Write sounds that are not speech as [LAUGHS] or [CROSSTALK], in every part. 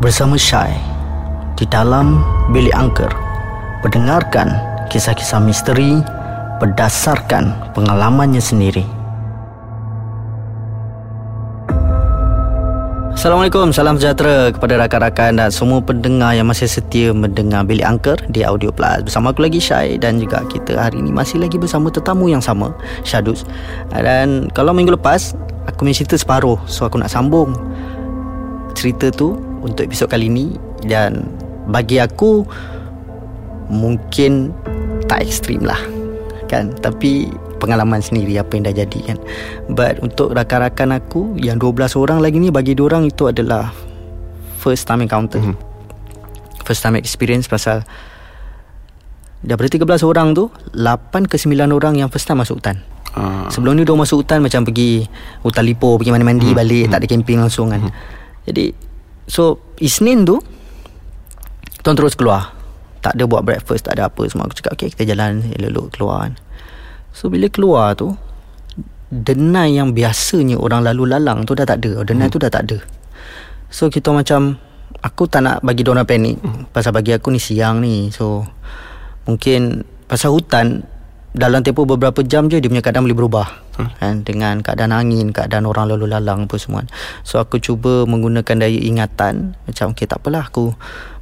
bersama Syai di dalam bilik angker mendengarkan kisah-kisah misteri berdasarkan pengalamannya sendiri. Assalamualaikum, salam sejahtera kepada rakan-rakan dan semua pendengar yang masih setia mendengar Bilik Angker di Audio Plus. Bersama aku lagi Syai dan juga kita hari ini masih lagi bersama tetamu yang sama, Syadus. Dan kalau minggu lepas, aku punya cerita separuh. So aku nak sambung cerita tu untuk episod kali ini dan bagi aku mungkin tak ekstrim lah kan tapi pengalaman sendiri apa yang dah jadi kan but untuk rakan-rakan aku yang 12 orang lagi ni bagi orang itu adalah first time encounter mm-hmm. first time experience pasal daripada 13 orang tu 8 ke 9 orang yang first time masuk hutan uh. sebelum ni dia masuk hutan macam pergi hutan lipo pergi mandi-mandi mm-hmm. balik tak ada camping langsung kan mm-hmm. jadi so Isnin tu tuan terus keluar. Tak ada buat breakfast tak ada apa. Semua aku cakap okay kita jalan elok-elok keluar kan. So bila keluar tu Denai yang biasanya orang lalu lalang tu dah tak ada. Denai hmm. tu dah tak ada. So kita macam Aku tak nak bagi diorang panik hmm. Pasal bagi aku ni siang ni. So Mungkin Pasal hutan Dalam tempoh beberapa jam je Dia punya keadaan boleh berubah. Kan? Dengan keadaan angin Keadaan orang lalu lalang apa semua. So aku cuba menggunakan daya ingatan. Macam okay tak apalah aku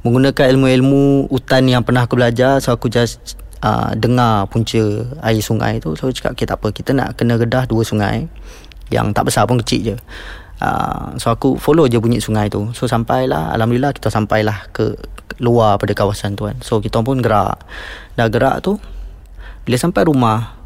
Menggunakan ilmu-ilmu hutan yang pernah aku belajar. So aku just uh, dengar punca air sungai tu. So cakap okay tak apa. Kita nak kena redah dua sungai yang tak besar pun kecil je. Uh, so aku follow je bunyi sungai tu. So sampailah. Alhamdulillah kita sampailah ke luar pada kawasan tu kan. So kita pun gerak. Dah gerak tu bila sampai rumah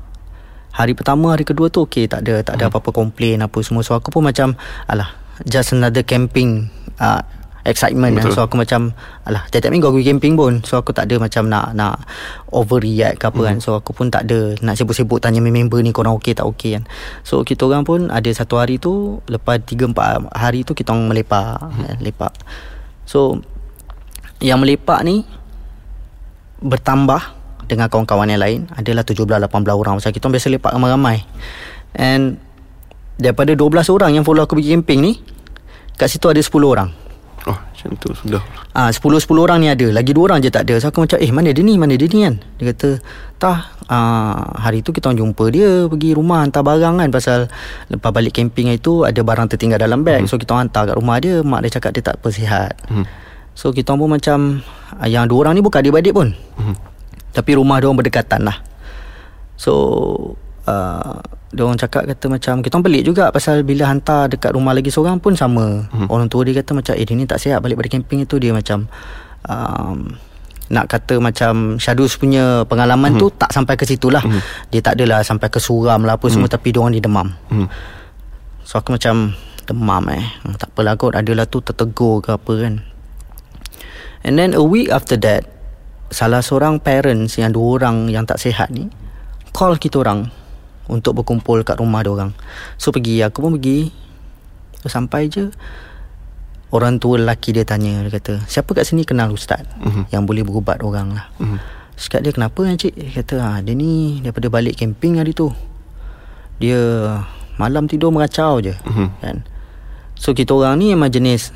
hari pertama hari kedua tu okey tak ada tak ada hmm. apa-apa komplain apa semua so aku pun macam alah just another camping uh, excitement kan. So aku macam alah tiap-tiap minggu aku pergi camping pun. So aku tak ada macam nak nak overreact ke apa hmm. kan. So aku pun tak ada nak sibuk-sibuk tanya member ni korang okey tak okey kan. So kita orang pun ada satu hari tu lepas 3 4 hari tu kita orang melepak, hmm. eh, lepak. So yang melepak ni bertambah dengan kawan-kawan yang lain adalah 17 18 orang macam kita biasa lepak ramai-ramai. And daripada 12 orang yang follow aku pergi camping ni kat situ ada 10 orang. Oh macam tu sudah Ah, Sepuluh sepuluh orang ni ada Lagi dua orang je tak ada So aku macam Eh mana dia ni Mana dia ni kan Dia kata Tah ah, Hari tu kita orang jumpa dia Pergi rumah hantar barang kan Pasal Lepas balik camping itu Ada barang tertinggal dalam beg hmm. So kita hantar kat rumah dia Mak dia cakap dia tak persihat hmm. So kita pun macam ah, Yang dua orang ni bukan adik-adik pun hmm. Tapi rumah dia orang berdekatan lah So uh, dia orang cakap kata macam kita orang pelik juga pasal bila hantar dekat rumah lagi seorang pun sama. Hmm. Orang tua dia kata macam eh dia ni tak sihat balik pada camping itu dia macam um, nak kata macam Shadus punya pengalaman hmm. tu tak sampai ke situ lah. Hmm. Dia tak adalah sampai ke suram lah apa hmm. semua tapi dia orang ni demam. Hmm. So aku macam demam eh. Tak apalah kot adalah tu tertegur ke apa kan. And then a week after that salah seorang parents yang dua orang yang tak sihat ni call kita orang untuk berkumpul kat rumah dia orang. So pergi aku pun pergi. So, sampai je orang tua lelaki dia tanya dia kata, "Siapa kat sini kenal ustaz uh-huh. yang boleh berubat orang lah?" Uh-huh. Sekat dia kenapa kan cik? Dia kata, "Ha, dia ni daripada balik camping hari tu. Dia malam tidur meracau je." Uh-huh. Kan? So kita orang ni memang jenis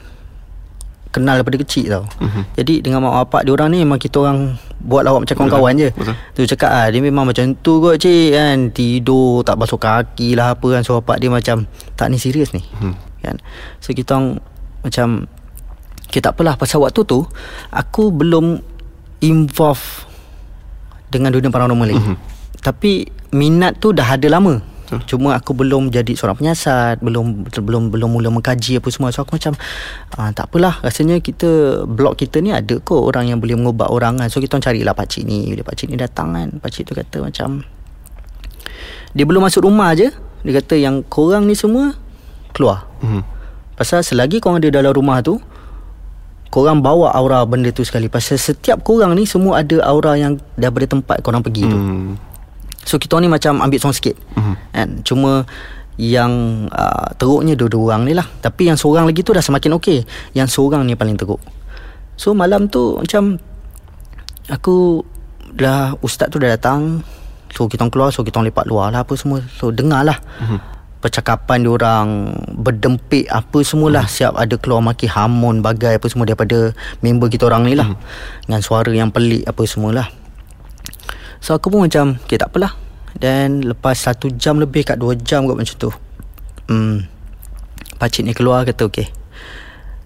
kenal daripada kecil tau. Uh-huh. Jadi dengan mak bapak dia orang ni memang kita orang buat lawak macam kawan-kawan je. Betul. Tu cakap ah dia memang macam tu kot cik kan tidur tak basuh kaki lah apa kan so bapak dia macam tak ni serius ni. Hmm. Kan. So kita orang macam kita tak apalah pasal waktu tu aku belum involve dengan dunia paranormal lagi. Hmm. Tapi minat tu dah ada lama. Betul. Cuma aku belum jadi seorang penyiasat, belum belum belum mula mengkaji apa semua. So aku macam ah, tak apalah, rasanya kita blog kita ni ada kot orang yang boleh mengubat orang kan. So kita carilah pak cik ni. Bila pak cik ni datang kan, pak cik tu kata macam dia belum masuk rumah aje, dia kata yang korang ni semua keluar. Hmm. Pasal selagi korang ada dalam rumah tu, korang bawa aura benda tu sekali. Pasal setiap korang ni semua ada aura yang daripada tempat korang pergi hmm. tu. So kita ni macam ambil seorang sikit uh-huh. kan? Cuma yang uh, teruknya dua-dua orang ni lah Tapi yang seorang lagi tu dah semakin okey Yang seorang ni paling teruk So malam tu macam Aku dah Ustaz tu dah datang So kita keluar So kita lepak luar lah apa semua So dengar lah uh-huh. percakapan orang berdempik apa semualah hmm. siap ada keluar maki hamun bagai apa semua daripada member kita orang ni lah hmm. dengan suara yang pelik apa semualah so aku pun macam okay tak apalah. Dan lepas satu jam lebih kat dua jam kot macam tu hmm, pakcik ni keluar kata okay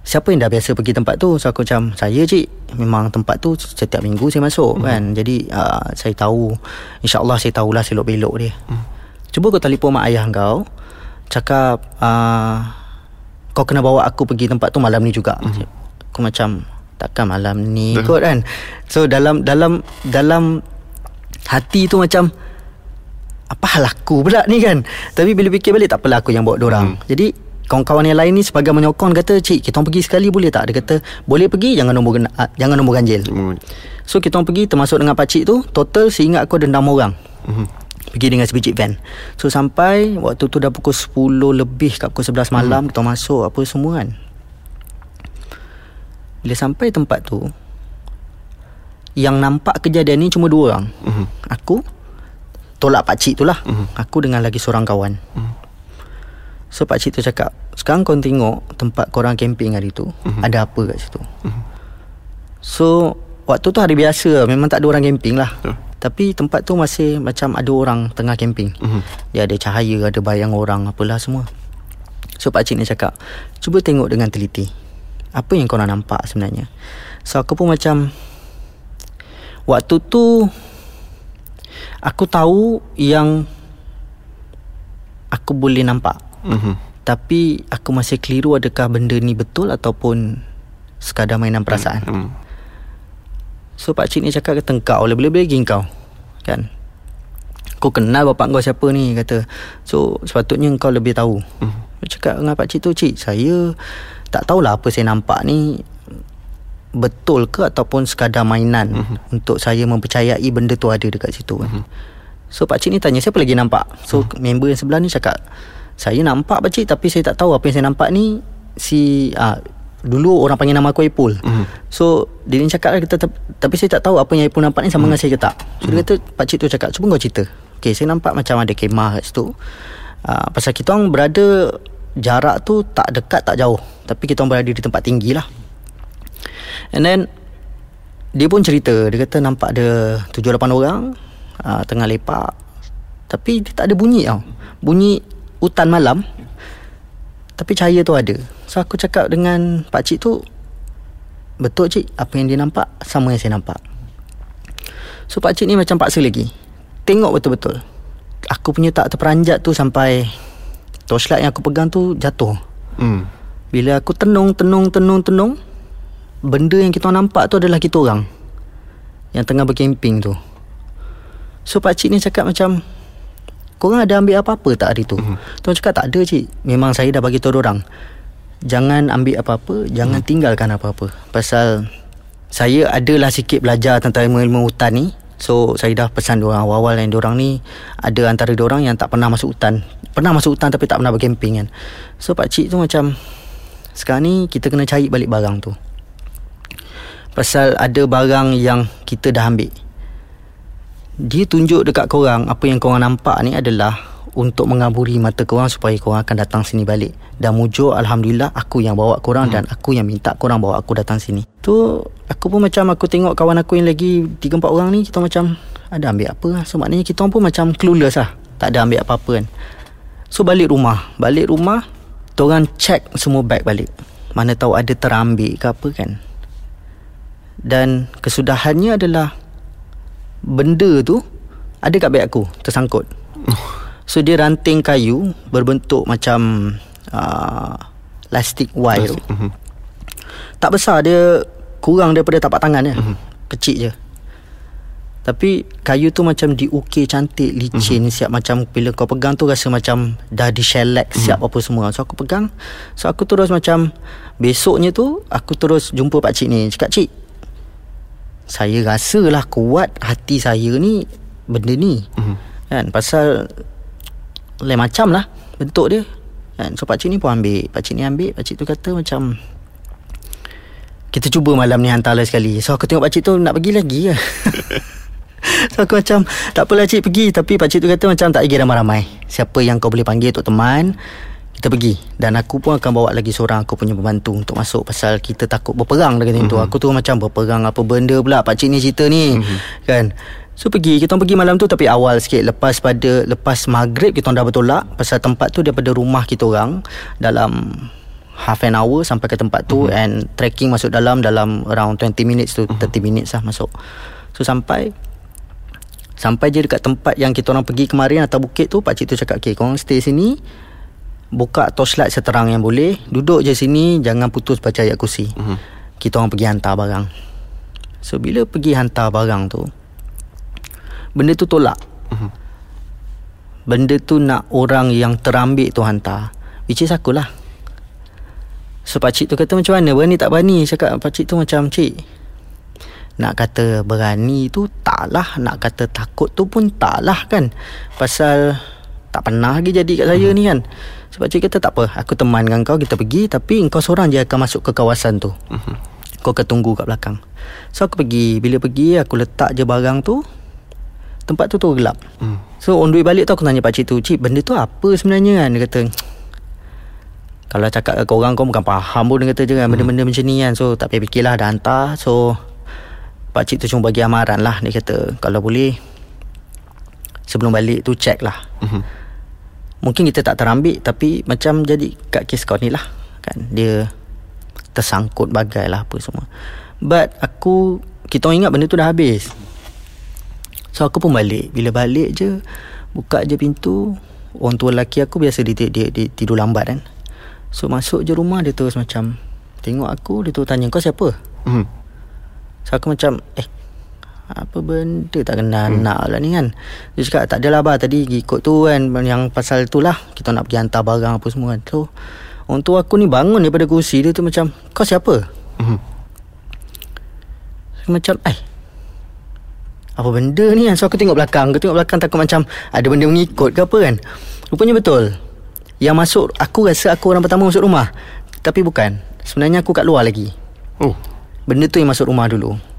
Siapa yang dah biasa pergi tempat tu? So aku macam Saya cik. Memang tempat tu Setiap minggu saya masuk hmm. kan. Jadi uh, Saya tahu. InsyaAllah saya tahulah Selok belok dia. Hmm. Cuba kau telefon mak ayah kau Cakap uh, Kau kena bawa aku pergi tempat tu Malam ni juga. Hmm. Aku macam Takkan malam ni kot kan? So dalam Dalam Dalam Hati tu macam Apa hal aku pula ni kan Tapi bila fikir balik Tak apalah aku yang bawa dorang hmm. Jadi kawan-kawan yang lain ni sebagai menyokong kata cik kita orang pergi sekali boleh tak dia kata boleh pergi jangan nombor uh, jangan nombor ganjil mm. so kita orang pergi termasuk dengan pak cik tu total seingat aku ada 6 orang mm-hmm. pergi dengan sebiji van so sampai waktu tu dah pukul 10 lebih kat pukul 11 malam mm. kita masuk apa semua kan bila sampai tempat tu yang nampak kejadian ni cuma dua orang mm-hmm. aku tolak pak cik tu lah mm-hmm. aku dengan lagi seorang kawan mm. So pakcik tu cakap Sekarang kau tengok Tempat korang camping hari tu uh-huh. Ada apa kat situ uh-huh. So Waktu tu hari biasa Memang tak ada orang camping lah uh. Tapi tempat tu masih Macam ada orang Tengah camping uh-huh. Dia ada cahaya Ada bayang orang Apalah semua So pakcik ni cakap Cuba tengok dengan teliti Apa yang korang nampak sebenarnya So aku pun macam Waktu tu Aku tahu Yang Aku boleh nampak mm-hmm. Tapi aku masih keliru adakah benda ni betul ataupun sekadar mainan perasaan. Mm-hmm. So pak cik ni cakap kata kau boleh-boleh lagi kau. Kan? Kau kenal bapak kau siapa ni kata. So sepatutnya kau lebih tahu. Mm-hmm. Cakap dengan pak cik tu cik saya tak tahulah apa saya nampak ni betul ke ataupun sekadar mainan mm-hmm. untuk saya mempercayai benda tu ada dekat situ kan. Mm-hmm. So pak cik ni tanya siapa lagi nampak? So mm-hmm. member yang sebelah ni cakap saya nampak pakcik tapi saya tak tahu apa yang saya nampak ni si ah, dulu orang panggil nama aku Ipul. Mm. So dia ni cakap kita tapi saya tak tahu apa yang Ipul nampak ni sama mm. dengan saya ke tak. So dia kata pakcik tu cakap cuba kau cerita. Okay saya nampak macam ada kemah kat situ. Uh, pasal kita orang berada jarak tu tak dekat tak jauh tapi kita orang berada di tempat tinggi lah. And then dia pun cerita. Dia kata nampak ada 7 8 orang uh, tengah lepak. Tapi dia tak ada bunyi tau. Bunyi hutan malam. Tapi cahaya tu ada. So aku cakap dengan pak cik tu Betul cik. Apa yang dia nampak Sama yang saya nampak. So pak cik ni macam paksa lagi. Tengok betul-betul. Aku punya tak terperanjat tu sampai Torchlight yang aku pegang tu jatuh. Hmm. Bila aku tenung, tenung, tenung, tenung Benda yang kita nampak tu adalah kita orang. Yang tengah berkemping tu. So pak cik ni cakap macam Korang ada ambil apa-apa tak hari tu? Mm-hmm. Tuan cakap tak ada cik. Memang saya dah bagi tahu orang. Jangan ambil apa-apa Jangan mm. tinggalkan apa-apa. Pasal Saya adalah sikit belajar Tentang ilmu-ilmu hutan ni. So saya dah pesan diorang awal-awal yang diorang ni Ada antara diorang yang tak pernah masuk hutan. Pernah masuk hutan tapi tak pernah bercamping kan. So pakcik tu macam Sekarang ni kita kena cari balik barang tu Pasal ada barang yang kita dah ambil dia tunjuk dekat korang apa yang korang nampak ni adalah untuk mengaburi mata korang supaya korang akan datang sini balik. Dan mujur Alhamdulillah aku yang bawa korang hmm. dan aku yang minta korang bawa aku datang sini. Tu aku pun macam aku tengok kawan aku yang lagi 3-4 orang ni kita macam ada ambil apa lah. So maknanya kita pun macam clueless lah. Tak ada ambil apa-apa kan. So balik rumah. Balik rumah, orang check semua bag balik. Mana tahu ada terambil ke apa kan. Dan kesudahannya adalah benda tu ada kat beg aku tersangkut. So dia ranting kayu berbentuk macam uh, plastic wire. Uh-huh. Tak besar dia kurang daripada tapak tangan ya. Uh-huh. Kecil je. Tapi kayu tu macam diukir cantik licin uh-huh. siap macam bila kau pegang tu rasa macam dah di shellac uh-huh. siap apa semua. So aku pegang. So aku terus macam besoknya tu aku terus jumpa pak cik ni. Cakap cik saya rasalah kuat hati saya ni benda ni. Mm-hmm. kan pasal lain macam lah bentuk dia. Kan so pakcik ni pun ambil. Pakcik ni ambil pakcik tu kata macam kita cuba malam ni hantar lah sekali. So aku tengok pakcik tu nak pergi lagi lah [LAUGHS] So aku macam Tak apalah cik pergi. Tapi pakcik tu kata macam Tak lagi ramai-ramai. Siapa yang kau boleh panggil Untuk teman Kita pergi. Dan aku pun akan bawa lagi seorang Aku punya pembantu Untuk masuk Pasal kita takut berperang Dia kata mm-hmm. tu. Aku tu macam berperang Apa benda pula. Pakcik ni cerita ni. Mm-hmm. Kan? So pergi. Kita pergi malam tu Tapi awal sikit. Lepas pada Lepas maghrib Kita dah bertolak Pasal tempat tu Daripada rumah kita orang Dalam half an hour sampai ke tempat tu mm-hmm. and trekking masuk dalam dalam around 20 minutes tu mm-hmm. 30 minutes lah masuk. So sampai sampai je dekat tempat yang kita orang pergi kemarin atas bukit tu pak cik tu cakap okay korang stay sini buka torchlight seterang yang boleh duduk je sini jangan putus baca ayat kursi. Mm-hmm. kita orang pergi hantar barang. So bila pergi hantar barang tu benda tu tolak. Mm-hmm. benda tu nak orang yang terambil tu hantar which is akulah. So pakcik tu kata macam mana? Berani tak berani? Cakap pakcik tu macam Cik Nak kata berani tu Taklah Nak kata takut tu pun Taklah kan? Pasal Tak pernah lagi jadi kat saya hmm. ni kan So pakcik kata tak apa. Aku teman dengan kau Kita pergi. Tapi kau seorang je akan masuk ke kawasan tu. Hmm. Kau akan tunggu kat belakang. So aku pergi. Bila pergi Aku letak je barang tu. Tempat tu tu gelap. Hmm. So on the way balik tu Aku tanya pakcik tu Cik benda tu apa sebenarnya? Kan Dia kata kalau cakap ke korang Kau bukan faham pun. Dia kata je kan Benda-benda macam ni kan. So tak payah fikirlah Dah hantar. So Pakcik tu cuma bagi amaran lah. Dia kata Kalau boleh Sebelum balik tu check lah. Uh-huh. Mungkin kita tak terambil Tapi macam jadi Kat kes kau ni lah Kan? Dia Tersangkut bagai lah Apa semua. But aku Kita ingat benda tu dah habis. So aku pun balik. Bila balik je Buka je pintu Orang tua lelaki aku Biasa dia, dia, dia, dia tidur lambat kan? So masuk je rumah dia terus macam Tengok aku dia tu tanya kau siapa? Hmm. So aku macam Eh apa benda tak kenal hmm. nak lah ni kan. Dia cakap tak adalah bah tadi ikut tu kan Yang pasal tu lah. Kita nak pergi hantar barang apa semua kan. So Orang tu aku ni bangun daripada kursi Dia tu macam Kau siapa? Hmm. Macam Eh Apa benda ni kan? So aku tengok belakang. Aku tengok belakang takut macam Ada benda mengikut ke apa kan. Rupanya betul. Yang masuk Aku rasa aku orang pertama masuk rumah. Tapi bukan. Sebenarnya aku kat luar lagi. Oh. Benda tu yang masuk rumah dulu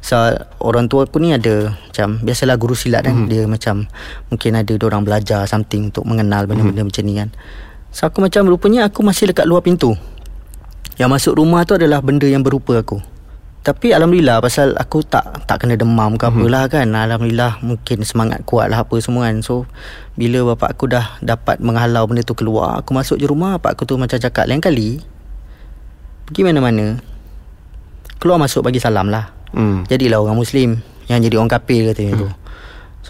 So Orang tua aku ni ada Macam Biasalah guru silat kan. Mm. Dia macam Mungkin ada orang belajar Something Untuk mengenal benda-benda mm. macam ni kan. So aku macam Rupanya aku masih dekat luar pintu. Yang masuk rumah tu adalah Benda yang berupa aku. Tapi Alhamdulillah Pasal aku tak Tak kena demam ke mm-hmm. apalah kan. Alhamdulillah Mungkin semangat kuat lah Apa semua kan. So Bila bapak aku dah Dapat menghalau benda tu keluar Aku masuk je rumah Bapak aku tu macam cakap Lain kali Pergi mana-mana? Keluar masuk bagi salam lah mm. Jadilah orang Muslim Yang jadi orang kafir katanya mm. tu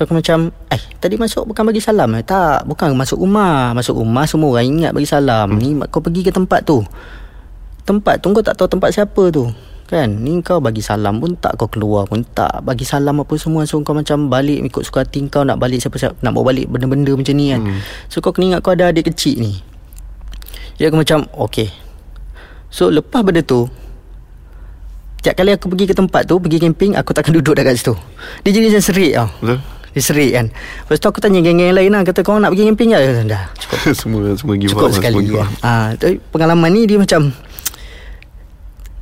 So aku macam Eh tadi masuk bukan bagi salam eh? Tak Bukan masuk rumah. Masuk rumah semua orang ingat bagi salam. Mm. Ni kau pergi ke tempat tu? Tempat tu kau tak tahu tempat siapa tu. Kan? Ni kau bagi salam pun tak Kau keluar pun tak. Bagi salam apa semua. So kau macam balik Ikut suka hati kau Nak balik siapa-siapa Nak bawa balik benda-benda macam ni kan. Hmm. So kau kena ingat Kau ada adik kecil ni. Jadi aku macam Okay. So lepas benda tu Setiap kali aku pergi ke tempat tu Pergi camping Aku takkan duduk dekat situ. Dia jadi macam serik tau. Betul. Dia serik kan. Lepas tu aku tanya geng-geng lain lah. Kata kau nak pergi camping ke? Dah cukup. [LAUGHS] Semua semua give Cukup sekali kan. ha, Pengalaman ni dia macam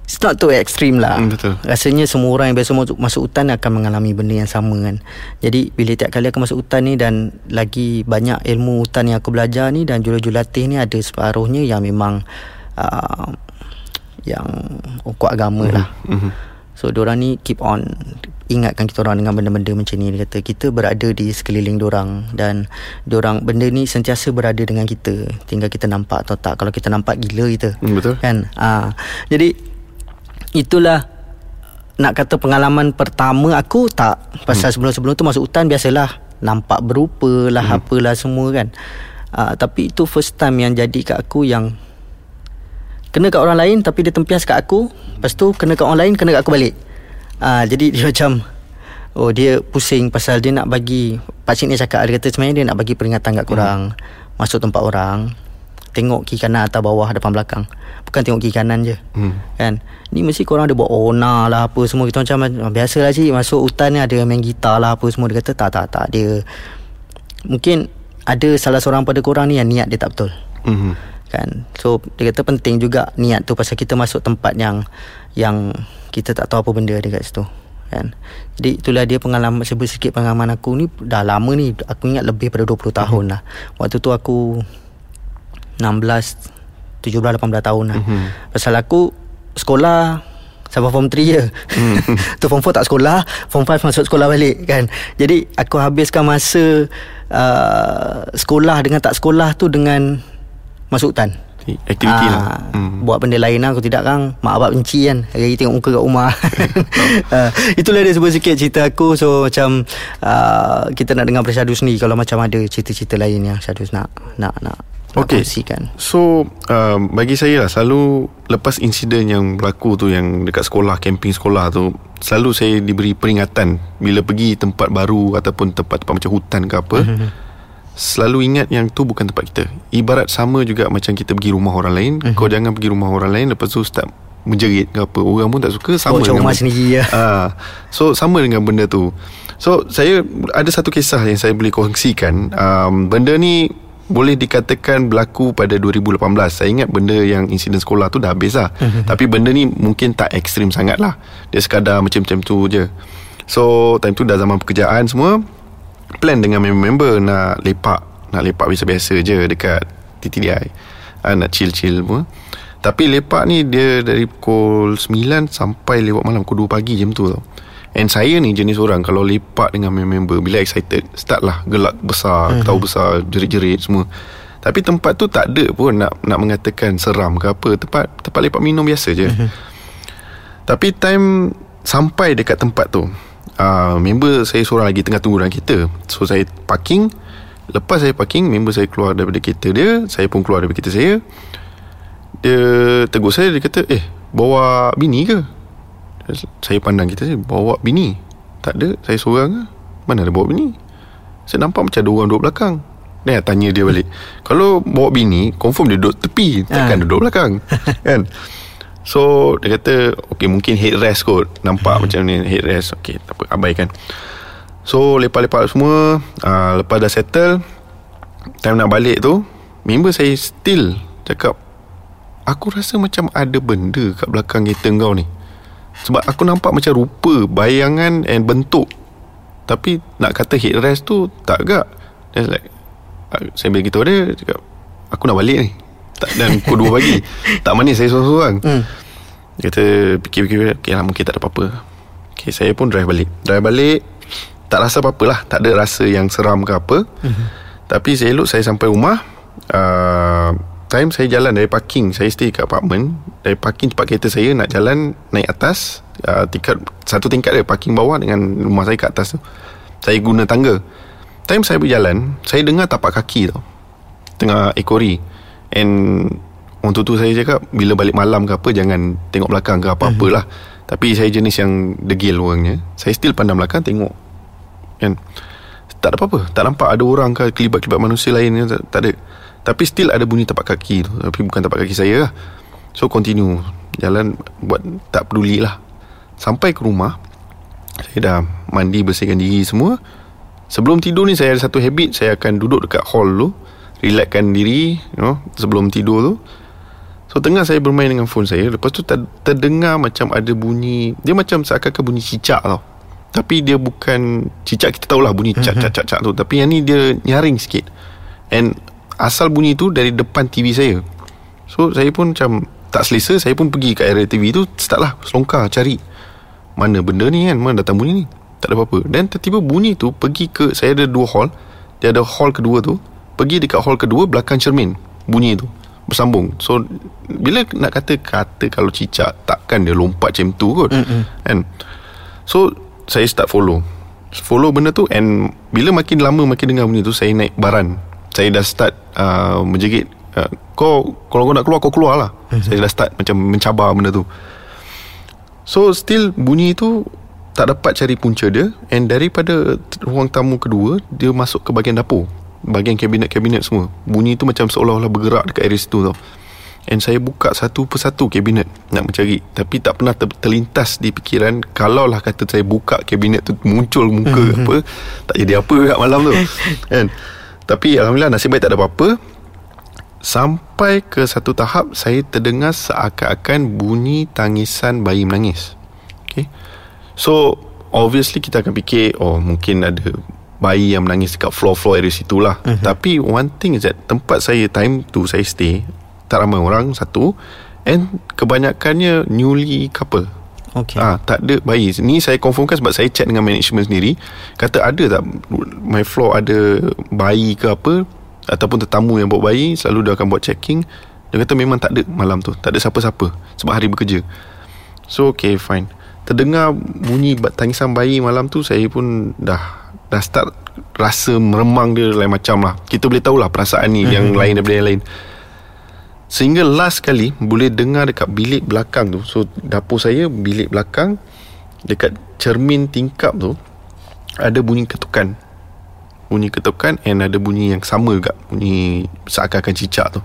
It's not too extreme lah. Mm, Betul. Rasanya semua orang yang biasa masuk, masuk hutan Akan mengalami benda yang sama kan. Jadi bila tiap kali aku masuk hutan ni Dan lagi banyak ilmu hutan yang aku belajar ni Dan jurulatih ni Ada separuhnya yang memang uh, Yang kuat agama mm-hmm. lah. Mm-hmm. So diorang ni keep on Ingatkan kita orang dengan benda-benda macam ni. Dia kata kita berada di sekeliling diorang Dan diorang benda ni sentiasa berada dengan kita Tinggal kita nampak atau tak. Kalau kita nampak gila kita. Mm, Betul. Kan? Uh, Jadi itulah nak kata pengalaman pertama aku tak. Pasal hmm. sebelum-sebelum tu masuk hutan biasalah nampak berupa lah hmm. apalah semua kan. Uh, tapi itu first time yang jadi kat aku yang kena kat orang lain tapi dia tempias kat aku. Lepas tu kena kat orang lain kena kat aku balik. Uh, [LAUGHS] jadi dia macam oh dia pusing pasal dia nak bagi pakcik ni cakap dia kata sebenarnya dia nak bagi peringatan kat korang. Hmm. masuk tempat orang tengok kiri kanan atas bawah depan belakang. Bukan tengok kiri kanan je. Hmm. kan? Ni mesti korang ada buat ona lah apa semua kita macam biasalah cik. Masuk hutan ni ada main gitar lah apa semua dia kata tak tak tak dia mungkin ada salah seorang pada korang ni yang niat dia tak betul. Hmm. Kan. So dia kata penting juga niat tu pasal kita masuk tempat yang yang kita tak tahu apa benda dia kat situ kan. Jadi itulah dia pengalaman sebut sikit pengalaman aku ni dah lama ni aku ingat lebih pada 20 tahun lah. Waktu tu aku 16 17 18 tahun lah. Pasal aku sekolah Sampai form 3 je. [LAUGHS] Tu form 4 tak sekolah Form 5 masuk sekolah balik kan. Jadi aku habiskan masa uh, Sekolah dengan tak sekolah tu Dengan Masuk hutan Aktiviti Ah, lah. Hmm. Buat benda lain lah. Aku tidak kan Mak abang benci kan. Hari tengok muka kat rumah. Uh, [LAUGHS] Itulah dia sebut sikit cerita aku. So macam uh, Kita nak dengar daripada Syadul sendiri Kalau macam ada cerita-cerita lain yang Syadul nak Nak nak, Okay. kongsikan. So uh, Bagi saya lah Selalu Lepas insiden yang berlaku tu Yang dekat sekolah Camping sekolah tu Selalu saya diberi peringatan. Bila pergi tempat baru Ataupun tempat-tempat macam hutan ke apa Selalu ingat yang tu bukan tempat kita Ibarat sama juga Macam kita pergi rumah orang lain Kau jangan pergi rumah orang lain Lepas tu start Menjerit ke apa Orang pun tak suka Sama dengan rumah sendiri ya. Ah, so sama dengan benda tu. So saya ada satu kisah yang saya boleh kongsikan. Um, benda ni boleh dikatakan berlaku pada 2018. Saya ingat benda yang insiden sekolah tu dah habis lah. Tapi benda ni mungkin tak ekstrim sangat lah. Dia sekadar macam-macam tu je. So time tu dah zaman pekerjaan semua. Plan dengan member-member nak lepak. Nak lepak biasa-biasa je dekat TTDI. Ah, nak chill-chill semua. Tapi lepak ni dia dari pukul 9 sampai lewat malam pukul 2 pagi macam tu tau. And saya ni jenis orang kalau lepak dengan member bila excited start lah gelak besar, mm-hmm. tahu besar, jerit-jerit semua. Tapi tempat tu tak ada pun nak nak mengatakan seram ke apa. Tempat tempat lepak minum biasa je. Mm-hmm. Tapi time sampai dekat tempat tu, uh, member saya seorang lagi tengah tunggu dalam kereta. So saya parking, lepas saya parking, member saya keluar daripada kereta dia, saya pun keluar daripada kereta saya. Dia tegur saya Dia kata Eh bawa bini ke? Saya pandang kita saya Bawa bini? Tak ada Saya seorang ke? Mana ada bawa bini? Saya nampak macam ada orang duduk belakang. Dan tanya dia balik. Kalau bawa bini Confirm dia duduk tepi. Takkan Ah. duduk belakang. [LAUGHS] Kan So dia kata Okay mungkin headrest kot. Nampak macam ni headrest Okay tak apa Abaikan. So lepak-lepak semua uh, Lepas dah settle Time nak balik tu Member saya still Cakap Aku rasa macam ada benda Kat belakang kereta kau ni. Sebab aku nampak macam rupa Bayangan and bentuk. Tapi Nak kata headrest tu Tak agak Then like uh, Saya beritahu dia Cakap Aku nak balik ni tak, Dan pukul 2 pagi. [LAUGHS] Tak manis saya seorang-seorang Hmm. Dia kata Fikir-fikir Okay lah mungkin tak ada apa-apa. Okay saya pun drive balik. Drive balik Tak rasa apa-apa lah. Tak ada rasa yang seram ke apa. Mm-hmm. Tapi saya elok Saya sampai rumah uh, Time saya jalan dari parking Saya stay kat apartment Dari parking tempat kereta saya Nak jalan Naik atas uh, tingkat Satu tingkat dia Parking bawah Dengan rumah saya kat atas tu. Saya guna tangga. Time saya berjalan Saya dengar tapak kaki tau Tengah ekori And Orang tu saya cakap Bila balik malam ke apa Jangan tengok belakang ke apa-apa lah. Tapi saya jenis yang Degil orangnya. Saya still pandang belakang Tengok. Kan Tak ada apa-apa. Tak nampak ada orang ke Kelibat-kelibat manusia lain tak, tak ada. Tapi still ada bunyi tapak kaki tu. Tapi bukan tapak kaki saya lah. So continue. Jalan Buat tak peduli lah. Sampai ke rumah Saya dah mandi Bersihkan diri semua. Sebelum tidur ni Saya ada satu habit. Saya akan duduk dekat hall tu Relaxkan diri you know, Sebelum tidur tu. So tengah saya bermain dengan phone saya Lepas tu ter- terdengar macam ada bunyi. Dia macam seakan-akan bunyi cicak tau. Tapi dia bukan Cicak kita tahulah bunyi cak cak cak cak tu. Tapi yang ni dia nyaring sikit. And Asal bunyi tu dari depan TV saya. So saya pun macam Tak selesa Saya pun pergi kat area TV tu Start lah selongkar cari. Mana benda ni kan? Mana datang bunyi ni? Tak ada apa-apa. Dan tiba-tiba bunyi tu Pergi ke Saya ada dua hall. Dia ada hall kedua tu Pergi dekat hall kedua Belakang cermin. Bunyi tu. Bersambung. So Bila nak kata Kata kalau cicak Takkan dia lompat macam tu kot. Mm-mm. Kan? So Saya start follow. Follow benda tu And Bila makin lama Makin dengar bunyi tu Saya naik baran. Saya dah start uh, Menjerit uh, Kau Kalau kau nak keluar Kau keluar lah mm-hmm. Saya dah start Macam mencabar benda tu. So still Bunyi tu Tak dapat cari punca dia And daripada Ruang tamu kedua Dia masuk ke bahagian dapur Bahagian kabinet-kabinet semua. Bunyi tu macam seolah-olah bergerak Dekat area situ tau. And saya buka satu persatu kabinet Nak mencari. Tapi tak pernah ter- terlintas di pikiran Kalaulah kata saya buka kabinet tu Muncul muka mm-hmm. apa Tak jadi apa kat malam tu. [LAUGHS] Kan? Tapi Alhamdulillah nasib baik tak ada apa-apa. Sampai ke satu tahap Saya terdengar seakan-akan bunyi tangisan bayi menangis. Okay? So obviously kita akan fikir oh mungkin ada bayi yang menangis dekat floor-floor area situ lah. Uh-huh. Tapi one thing is that tempat saya time tu saya stay tak ramai orang satu and kebanyakannya newly couple. Okay. Ah, tak ada bayi. Ni saya confirmkan sebab saya chat dengan management sendiri. Kata ada tak my floor ada bayi ke apa ataupun tetamu yang bawa bayi selalu dia akan buat checking. Dia kata memang tak ada malam tu. Tak ada siapa-siapa sebab hari bekerja. So okay fine. Terdengar bunyi tangisan bayi malam tu saya pun dah dah start rasa meremang dia lain macam lah. Kita boleh tahulah perasaan ni yang lain daripada yang lain. Sehingga last kali boleh dengar dekat bilik belakang tu. So dapur saya bilik belakang dekat cermin tingkap tu ada bunyi ketukan. Bunyi ketukan and ada bunyi yang sama juga. Bunyi seakan-akan cicak tu.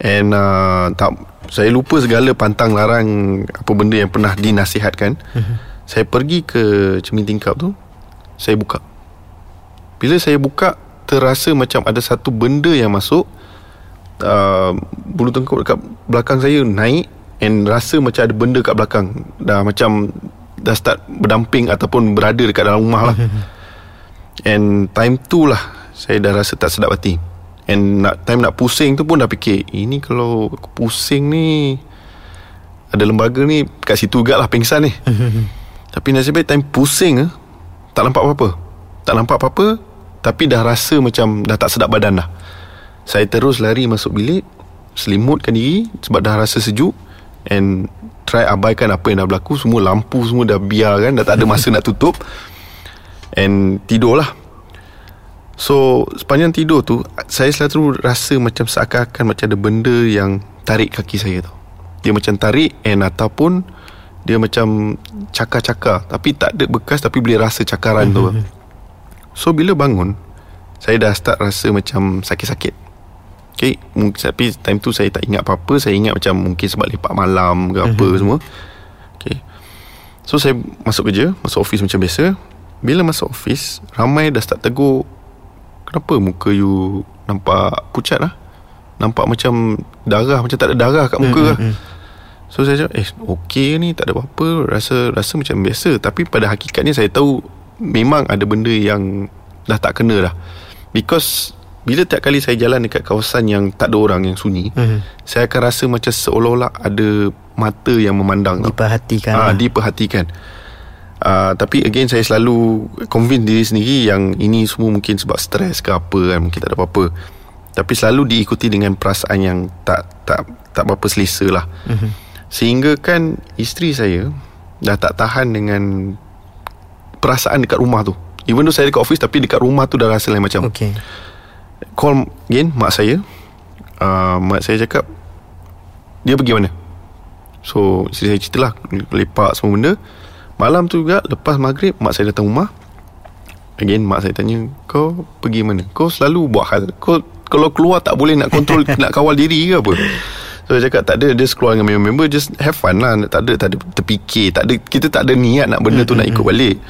And uh, tak, saya lupa segala pantang larang apa benda yang pernah dinasihatkan. Uh-huh. Saya pergi ke cermin tingkap tu. Saya buka. Bila saya buka terasa macam ada satu benda yang masuk. Uh, bulu tengkuk dekat belakang saya naik and rasa macam ada benda kat belakang. Dah macam dah start berdamping ataupun berada dekat dalam rumah lah. [LAUGHS] And time tu lah saya dah rasa tak sedap hati. And nak time nak pusing tu pun dah fikir ini kalau aku pusing ni ada lembaga ni kat situ juga lah pingsan ni. [LAUGHS] Tapi nasib baik time pusing eh, tak nampak apa-apa. Tak nampak apa-apa tapi dah rasa macam dah tak sedap badan dah. Saya terus lari masuk bilik Selimutkan diri Sebab dah rasa sejuk And Try abaikan apa yang dah berlaku. Semua lampu semua dah biar kan Dah tak ada masa [LAUGHS] nak tutup. And Tidur lah So Sepanjang tidur tu Saya selalu rasa macam Seakan-akan macam ada benda yang Tarik kaki saya tu. Dia macam tarik And ataupun Dia macam Cakar-cakar. Tapi tak ada bekas Tapi boleh rasa cakaran tu. So bila bangun Saya dah start rasa macam Sakit-sakit. Okay Tapi time tu saya tak ingat apa-apa. Saya ingat macam Mungkin sebab lepak malam ke apa semua. Okay. So saya masuk kerja Masuk office macam biasa. Bila masuk office Ramai dah start tegur Kenapa muka you Nampak pucat lah? Nampak macam Darah Macam tak ada darah kat muka lah So saya cakap Eh okay ni Tak ada apa-apa Rasa rasa macam biasa Tapi pada hakikatnya Saya tahu Memang ada benda yang Dah tak kena lah Because bila tiap kali saya jalan dekat kawasan yang tak ada orang yang sunyi, uh-huh. saya akan rasa macam seolah-olah ada mata yang memandang. Diperhatikan. Ah, lah. diperhatikan. Uh, tapi again saya selalu convince diri sendiri yang ini semua mungkin sebab stres ke apa kan, mungkin tak ada apa-apa. Tapi selalu diikuti dengan perasaan yang tak tak tak berapa selesa lah. Uh-huh. Sehingga kan isteri saya dah tak tahan dengan perasaan dekat rumah tu. Even though saya dekat office tapi dekat rumah tu dah rasa lain macam. Okay call again mak saya. Uh, mak saya cakap dia pergi mana? So saya cerita lah lepak semua benda. Malam tu juga lepas maghrib mak saya datang rumah. Again mak saya tanya kau pergi mana? Kau selalu buat hal kau kalau keluar tak boleh nak kontrol [LAUGHS] nak kawal diri ke apa So saya cakap tak ada Just keluar dengan member-member Just have fun lah. Tak ada, tak ada terfikir tak ada, Kita tak ada niat nak benda tu nak ikut balik.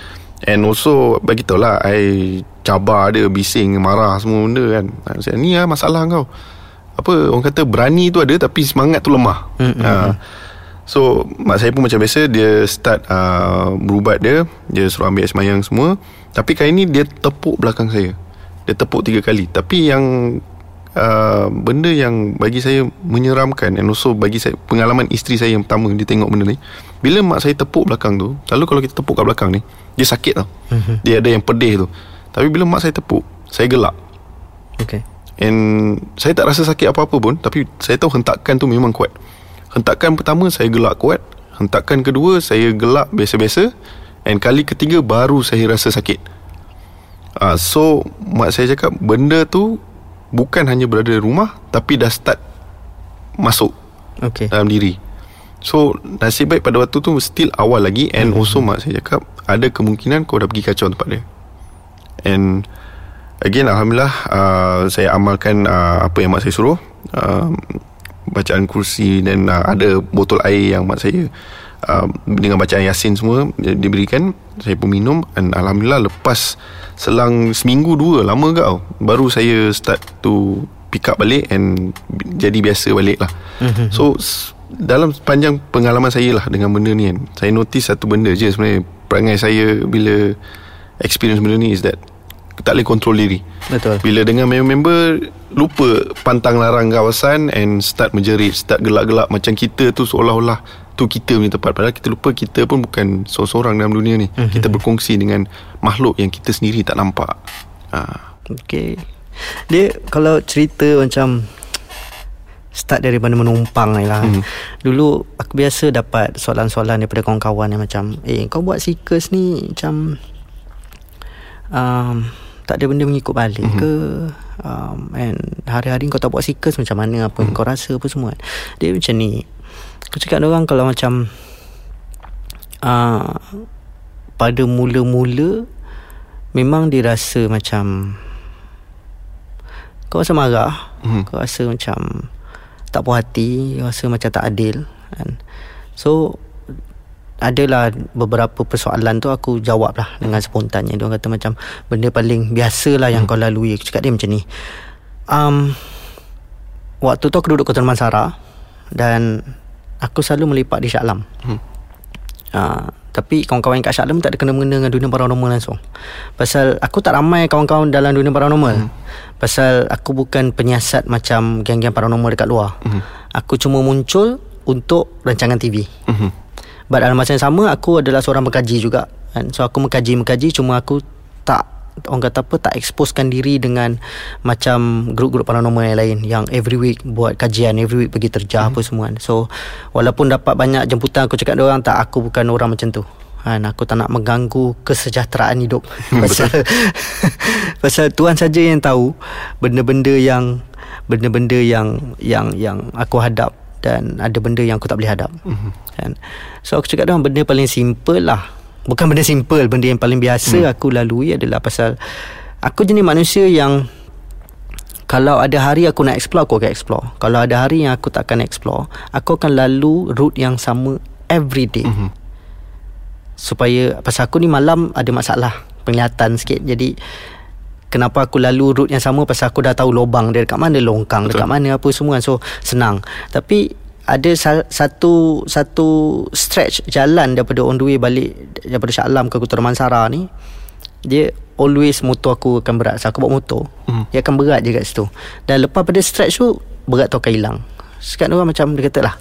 And also Bagi tahu lah I cabar dia bising marah semua benda kan. Saya ni lah masalah kau. Apa orang kata berani tu ada tapi semangat tu lemah. Mm-hmm. ha. so mak saya pun macam biasa dia start uh, berubat dia. Dia suruh ambil semayang semua. Tapi kali ni dia tepuk belakang saya. Dia tepuk tiga kali. Tapi yang uh, benda yang bagi saya menyeramkan and also bagi saya pengalaman isteri saya yang pertama dia tengok benda ni bila mak saya tepuk belakang tu selalu kalau kita tepuk kat belakang ni dia sakit tau. Mm-hmm. dia ada yang pedih tu. Tapi bila mak saya tepuk Saya gelak. Okay And Saya tak rasa sakit apa-apa pun Tapi saya tahu hentakan tu memang kuat. Hentakan pertama Saya gelak kuat. Hentakan kedua Saya gelak biasa-biasa. And kali ketiga Baru saya rasa sakit. Uh, So Mak saya cakap Benda tu Bukan hanya berada di rumah Tapi dah start Masuk okay. Dalam diri So Nasib baik pada waktu tu Still awal lagi And mm-hmm. also mak saya cakap Ada kemungkinan Kau dah pergi kacau tempat dia And Again Alhamdulillah uh, Saya amalkan uh, Apa yang mak saya suruh uh, Bacaan kursi Dan uh, ada botol air yang mak saya uh, Dengan bacaan yasin semua Diberikan Saya pun minum Dan Alhamdulillah lepas Selang seminggu dua Lama ke tau Baru saya start to Pick up balik And Jadi biasa balik lah mm-hmm. So Dalam sepanjang pengalaman saya lah Dengan benda ni kan Saya notice satu benda je sebenarnya perangai saya bila experience benda ni is that tak boleh control diri. Betul. Bila dengan member-member lupa pantang larang kawasan and start menjerit, start gelak-gelak macam kita tu seolah-olah tu kita punya tempat padahal kita lupa kita pun bukan seorang-seorang dalam dunia ni. Mm-hmm. Kita berkongsi dengan makhluk yang kita sendiri tak nampak. Ha. Okay Dia kalau cerita macam Start daripada menumpang ni lah hmm. Dulu aku biasa dapat soalan-soalan daripada kawan-kawan yang macam Eh kau buat seekers ni macam um, Tak ada benda mengikut balik hmm. ke um, And hari-hari kau tak buat seekers macam mana Apa hmm. kau rasa apa semua Dia macam ni Aku cakap orang kalau macam uh, Pada mula-mula Memang dirasa macam kau rasa marah hmm. Kau rasa macam Tak puas hati Kau rasa macam tak adil kan? So Adalah beberapa persoalan tu Aku jawab lah Dengan spontannya Dia kata macam Benda paling biasa lah Yang hmm. kau lalui Aku cakap dia macam ni um, Waktu tu aku duduk Kota Mansara Dan Aku selalu melipat di Shah Alam hmm. uh, tapi kawan-kawan kat Shah Alam tak ada kena-mengena dengan dunia paranormal langsung. Pasal aku tak ramai kawan-kawan dalam dunia paranormal. Hmm. Pasal aku bukan penyiasat macam geng-geng paranormal dekat luar. Hmm. Aku cuma muncul untuk rancangan TV. Hmm. But dalam masa yang sama aku adalah seorang pengkaji juga. Kan? So aku mengkaji-mengkaji cuma aku tak orang kata apa tak exposekan diri dengan macam grup-grup paranormal yang lain yang every week buat kajian every week pergi terjah mm-hmm. apa semua kan. so walaupun dapat banyak jemputan aku cakap dia orang tak aku bukan orang macam tu kan aku tak nak mengganggu kesejahteraan hidup [LAUGHS] [LAUGHS] pasal pasal tuan saja yang tahu benda-benda yang benda-benda yang yang yang aku hadap dan ada benda yang aku tak boleh hadap mm-hmm. kan so aku cakap dia orang benda paling simple lah Bukan benda simple Benda yang paling biasa hmm. aku lalui adalah pasal Aku jenis manusia yang Kalau ada hari aku nak explore Aku akan explore Kalau ada hari yang aku tak akan explore Aku akan lalu route yang sama Every day hmm. Supaya Pasal aku ni malam ada masalah Penglihatan sikit Jadi Kenapa aku lalu route yang sama Pasal aku dah tahu lubang dia Dekat mana longkang Betul. Dekat mana apa semua So senang Tapi ada satu satu stretch jalan daripada on the way balik daripada Shah Alam ke Kota Mansara ni dia always motor aku akan berat. So aku bawa motor hmm. dia akan berat je kat situ. Dan lepas pada stretch tu berat tu akan hilang. Sekarang orang macam dia kata lah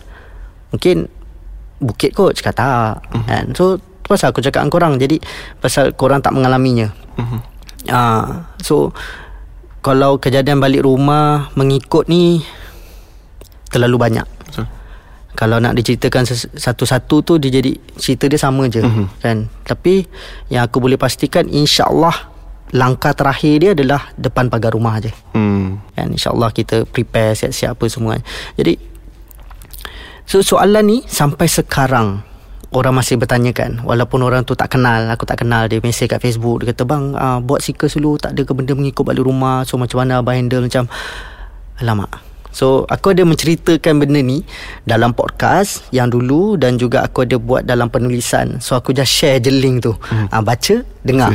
mungkin bukit kot cakap tak. Hmm. kan? So tu pasal aku cakap dengan korang. Jadi pasal korang tak mengalaminya. Hmm. uh, so kalau kejadian balik rumah mengikut ni terlalu banyak kalau nak diceritakan satu-satu tu dia jadi cerita dia sama je mm-hmm. kan? Tapi yang aku boleh pastikan insyaallah langkah terakhir dia adalah depan pagar rumah aje mm. kan? Insyaallah kita prepare siap-siap apa semua. Jadi so soalan ni sampai sekarang orang masih bertanyakan walaupun orang tu tak kenal aku tak kenal dia mesej kat Facebook dia kata bang uh, buat seeker dulu tak ada ke benda mengikut balik rumah so macam mana abang handle macam alamak So aku ada menceritakan benda ni dalam podcast yang dulu dan juga aku ada buat dalam penulisan. So aku just share je link tu. Hmm. Ha, baca, dengar.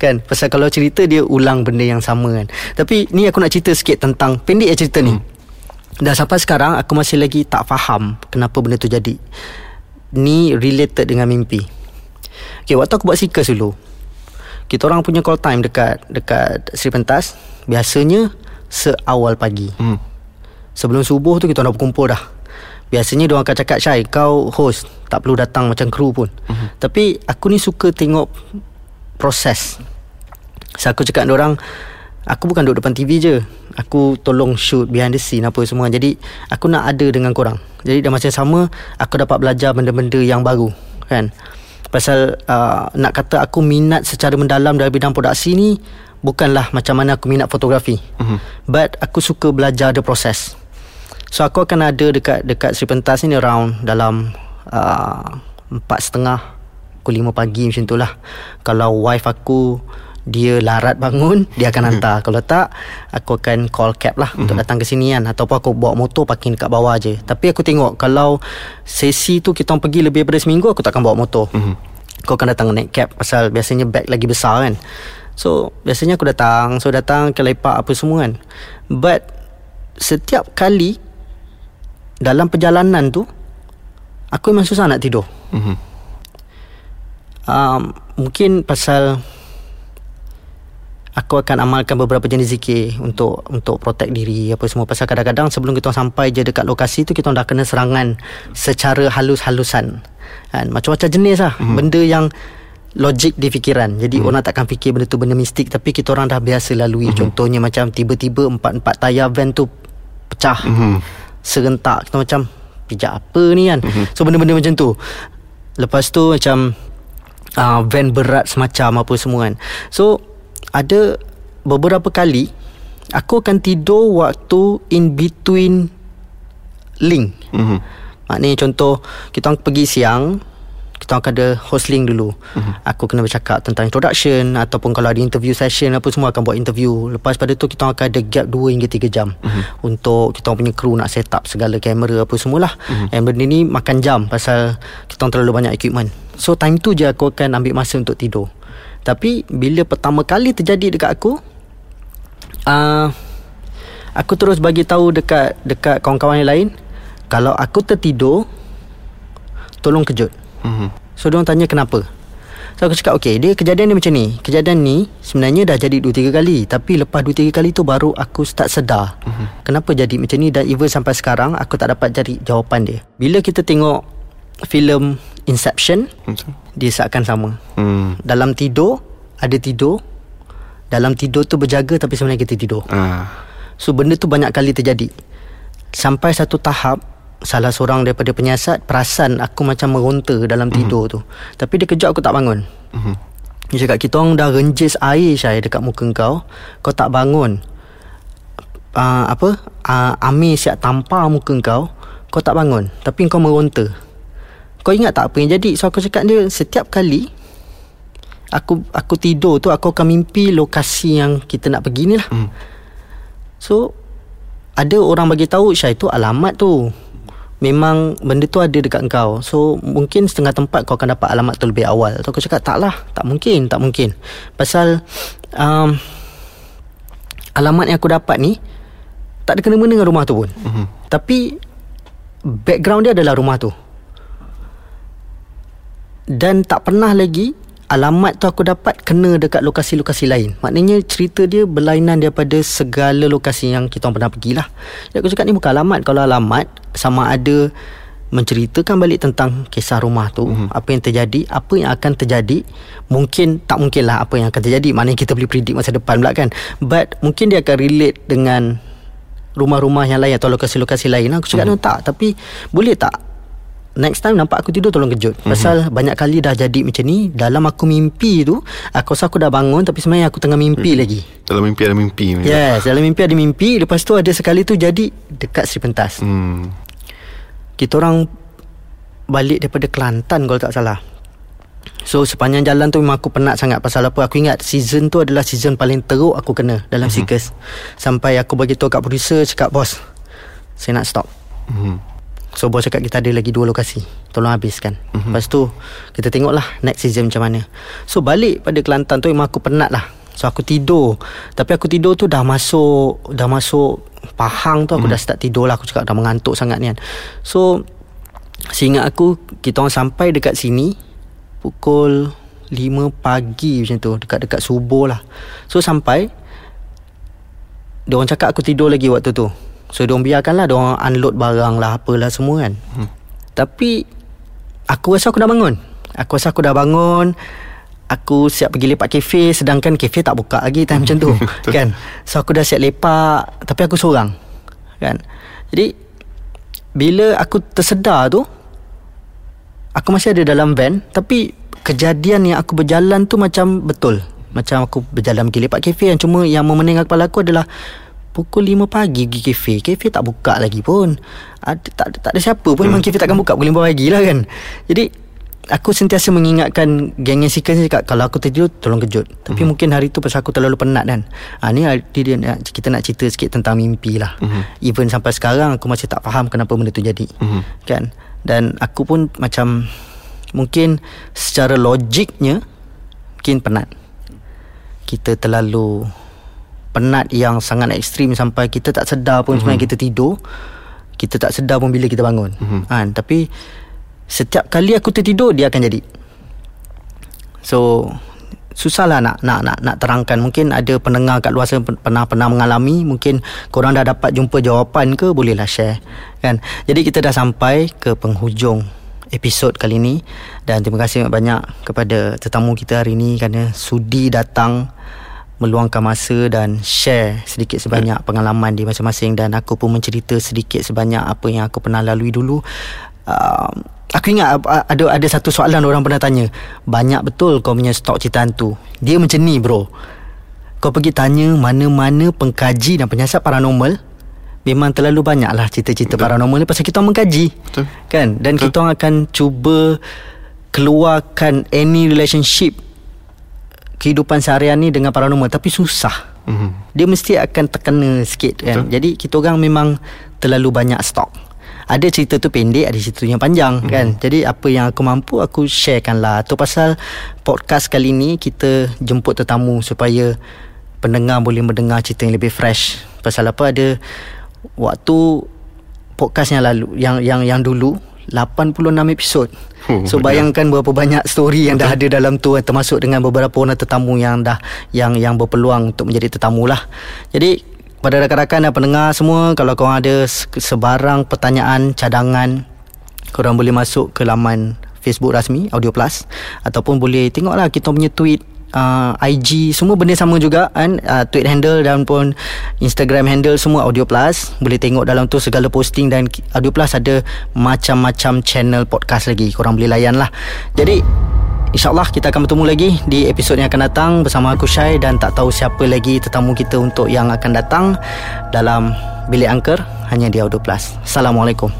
kan? Pasal kalau cerita dia ulang benda yang sama kan. Tapi ni aku nak cerita sikit tentang pendek ya cerita ni. Hmm. Dan sampai sekarang aku masih lagi tak faham kenapa benda tu jadi. Ni related dengan mimpi. Okay, waktu aku buat seekers dulu. Kita orang punya call time dekat dekat Sri Pentas. Biasanya seawal pagi. Hmm. Sebelum subuh tu kita nak berkumpul dah. Biasanya dia akan cakap Syai kau host. Tak perlu datang macam kru pun. Uh-huh. Tapi aku ni suka tengok Proses. So aku cakap dengan orang Aku bukan duduk depan TV je. Aku tolong shoot behind the scene apa semua. Jadi aku nak ada dengan korang. Jadi masa yang sama Aku dapat belajar benda-benda yang baru Kan? Pasal uh, nak kata aku minat secara mendalam dalam bidang produksi ni Bukanlah macam mana aku minat fotografi. Uh-huh. But aku suka belajar the process So aku akan ada dekat dekat Sri Pentas ni around dalam uh, empat setengah pukul lima pagi macam tu lah. Kalau wife aku dia larat bangun [LAUGHS] dia akan mhm. hantar. Kalau tak aku akan call cab lah untuk mhm. datang ke sini kan ataupun aku bawa motor parking dekat bawah je. Tapi aku tengok kalau sesi tu kita orang pergi lebih daripada seminggu aku takkan bawa motor. Mhm. Kau akan datang naik cab pasal biasanya bag lagi besar kan. So biasanya aku datang So datang ke lepak apa semua kan But Setiap kali dalam perjalanan tu aku memang susah nak tidur. Mm-hmm. um, Mungkin pasal Aku akan amalkan beberapa jenis zikir Untuk untuk protect diri Apa semua Pasal kadang-kadang sebelum kita sampai je dekat lokasi tu Kita dah kena serangan Secara halus-halusan kan? Macam-macam jenis lah hmm. Benda yang logik di fikiran Jadi hmm. orang takkan fikir benda tu benda mistik Tapi kita orang dah biasa lalui hmm. Contohnya macam tiba-tiba Empat-empat tayar van tu Pecah hmm. Serentak Kita macam Pijak apa ni kan hmm. So benda-benda macam tu Lepas tu macam uh, Van berat semacam Apa semua kan So ada beberapa kali aku akan tidur waktu in between link. Mm-hmm. Maknanya contoh kita pergi siang kita akan ada host link dulu. Mm-hmm. Aku kena bercakap tentang introduction ataupun kalau ada interview session apa semua akan buat interview. Lepas pada tu kita akan ada gap 2 hingga 3 jam mm-hmm. untuk kita punya crew nak set up segala kamera apa semualah. Mm-hmm. And benda ni makan jam pasal kita terlalu banyak equipment. So time tu je aku akan ambil masa untuk tidur. Tapi bila pertama kali terjadi dekat aku uh, Aku terus bagi tahu dekat dekat kawan-kawan yang lain Kalau aku tertidur Tolong kejut mm-hmm. So diorang tanya kenapa So aku cakap okay Dia kejadian dia macam ni Kejadian ni Sebenarnya dah jadi 2-3 kali Tapi lepas 2-3 kali tu Baru aku start sedar mm-hmm. Kenapa jadi macam ni Dan even sampai sekarang Aku tak dapat cari jawapan dia Bila kita tengok filem Inception Betul. Dia seakan sama hmm. Dalam tidur Ada tidur Dalam tidur tu berjaga Tapi sebenarnya kita tidur ah. So benda tu banyak kali terjadi Sampai satu tahap Salah seorang daripada penyiasat Perasan aku macam meronta Dalam hmm. tidur tu. Tapi dia kejut aku tak bangun. Hmm. Dia cakap Kita orang dah renjis air Syai Dekat muka kau. Kau tak bangun. Uh, Apa? Uh, Amir siap tampar muka kau. Kau tak bangun. Tapi kau meronta. Kau ingat tak apa yang jadi? So aku cakap dia Setiap kali Aku aku tidur tu Aku akan mimpi Lokasi yang kita nak pergi ni lah. Hmm. So Ada orang bagi tahu Syah itu alamat tu Memang benda tu ada dekat kau. So mungkin setengah tempat Kau akan dapat alamat tu lebih awal. So aku cakap tak lah Tak mungkin Tak mungkin. Pasal um, Alamat yang aku dapat ni Tak ada kena-mena dengan rumah tu pun. Hmm. Tapi Background dia adalah rumah tu. Dan tak pernah lagi alamat tu aku dapat kena dekat lokasi-lokasi lain. Maknanya cerita dia berlainan daripada segala lokasi yang kita pernah pergilah. Jadi aku cakap ni bukan alamat. Kalau alamat sama ada menceritakan balik tentang kisah rumah tu, mm-hmm. apa yang terjadi, apa yang akan terjadi, mungkin tak mungkin lah apa yang akan terjadi. Maknanya kita boleh predict masa depan pula kan. But mungkin dia akan relate dengan rumah-rumah yang lain atau lokasi-lokasi lain. Aku cakap mm-hmm. tak, tapi boleh tak next time nampak aku tidur tolong kejut mm-hmm. pasal banyak kali dah jadi macam ni dalam aku mimpi tu aku rasa aku dah bangun tapi sebenarnya aku tengah mimpi mm-hmm. lagi dalam mimpi ada mimpi yes dalam mimpi ada mimpi lepas tu ada sekali tu jadi dekat Sri Pentas mm. kita orang balik daripada Kelantan kalau tak salah So sepanjang jalan tu memang aku penat sangat Pasal apa aku ingat season tu adalah season paling teruk aku kena Dalam mm-hmm. Seekers Sampai aku bagi tahu kat producer Cakap bos Saya nak stop mm-hmm. So bos cakap kita ada lagi dua lokasi. Tolong habiskan. Mm-hmm. Lepas tu Kita tengok lah Next season macam mana. So balik pada Kelantan tu Memang aku penat lah. So aku tidur. Tapi aku tidur tu dah masuk Dah masuk Pahang tu Aku mm. dah start tidur lah. Aku cakap dah mengantuk sangat ni kan. So Seingat aku Kita orang sampai dekat sini Pukul 5 pagi macam tu. Dekat-dekat subuh lah. So sampai Dia orang cakap aku tidur lagi waktu tu So diorang biarkan lah Diorang unload barang lah Apalah semua kan. Hmm. Tapi Aku rasa aku dah bangun. Aku rasa aku dah bangun. Aku siap pergi lepak kafe Sedangkan kafe tak buka lagi Time macam tu [LAUGHS] kan. So aku dah siap lepak Tapi aku seorang Kan. Jadi Bila aku tersedar tu Aku masih ada dalam van Tapi Kejadian yang aku berjalan tu Macam betul. Macam aku berjalan pergi lepak kafe Yang cuma yang memeningkan kepala aku adalah Pukul 5 pagi pergi kafe Kafe tak buka lagi pun. Ada, tak, tak ada siapa pun. Memang kafe takkan buka Pukul 5 pagi lah kan. Jadi Aku sentiasa mengingatkan Geng yang sequence ni Kalau aku tertidur Tolong kejut. Tapi uh-huh. mungkin hari tu Pasal aku terlalu penat kan. Ha, Ni dia, kita nak cerita sikit Tentang mimpi lah. Uh-huh. Even sampai sekarang Aku masih tak faham Kenapa benda tu jadi. Uh-huh. Kan? Dan aku pun macam Mungkin Secara logiknya Mungkin penat. Kita terlalu penat yang sangat ekstrim sampai kita tak sedar pun mm-hmm. sebenarnya kita tidur. Kita tak sedar pun bila kita bangun. Mm-hmm. kan? Tapi setiap kali aku tertidur dia akan jadi. So susahlah nak nak nak nak terangkan. Mungkin ada pendengar kat luar sana pernah pernah mengalami. Mungkin korang dah dapat jumpa jawapan ke bolehlah share. Kan? Jadi kita dah sampai ke penghujung episod kali ini. Dan terima kasih banyak kepada tetamu kita hari ini kerana sudi datang meluangkan masa dan share sedikit sebanyak pengalaman di masing-masing dan aku pun mencerita sedikit sebanyak apa yang aku pernah lalui dulu uh, Aku ingat ada ada satu soalan orang pernah tanya. Banyak betul kau punya stok cerita hantu. Dia macam ni bro. Kau pergi tanya mana-mana pengkaji dan penyiasat paranormal. Memang terlalu banyak lah cerita-cerita paranormal ni pasal kita orang mengkaji. Betul. Kan? Dan betul. kita orang akan cuba keluarkan any relationship kehidupan seharian ni dengan paranormal. Tapi susah. Mm-hmm. Dia mesti akan terkena sikit kan. Betul. Jadi kita orang memang terlalu banyak stok ada cerita tu pendek ada cerita yang panjang mm-hmm. kan jadi apa yang aku mampu aku sharekan lah tu pasal podcast kali ni kita jemput tetamu supaya pendengar boleh mendengar cerita yang lebih fresh pasal apa ada waktu podcast yang lalu yang yang yang dulu 86 episod Oh, so bayangkan berapa banyak story yang dah ada dalam tu termasuk dengan beberapa orang tetamu yang dah yang yang berpeluang untuk menjadi tetamu lah. Jadi pada rakan-rakan dan pendengar semua kalau korang ada sebarang pertanyaan cadangan korang boleh masuk ke laman Facebook rasmi Audio Plus ataupun boleh tengoklah kita punya tweet uh, IG semua benda sama juga kan? Uh, tweet handle dan pun Instagram handle semua Audio Plus. Boleh tengok dalam tu segala posting dan Audio Plus ada macam-macam channel podcast lagi. Korang boleh layan lah. Jadi InsyaAllah kita akan bertemu lagi di episod yang akan datang bersama aku Syai dan tak tahu siapa lagi tetamu kita untuk yang akan datang dalam Bilik Angker. Hanya di Audio Plus. Assalamualaikum.